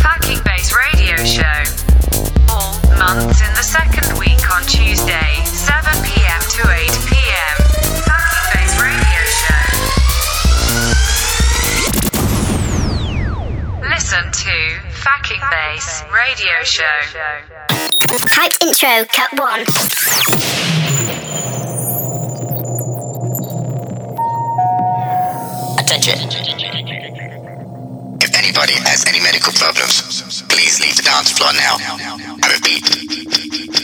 Facking Bass Radio Show. All months in the second week on Tuesday, 7 p.m. to 8 p.m. Bass Radio Show. Listen to Bass Radio Show. Hype intro, cut one. Anybody has any medical problems, please leave the dance floor now. I repeat,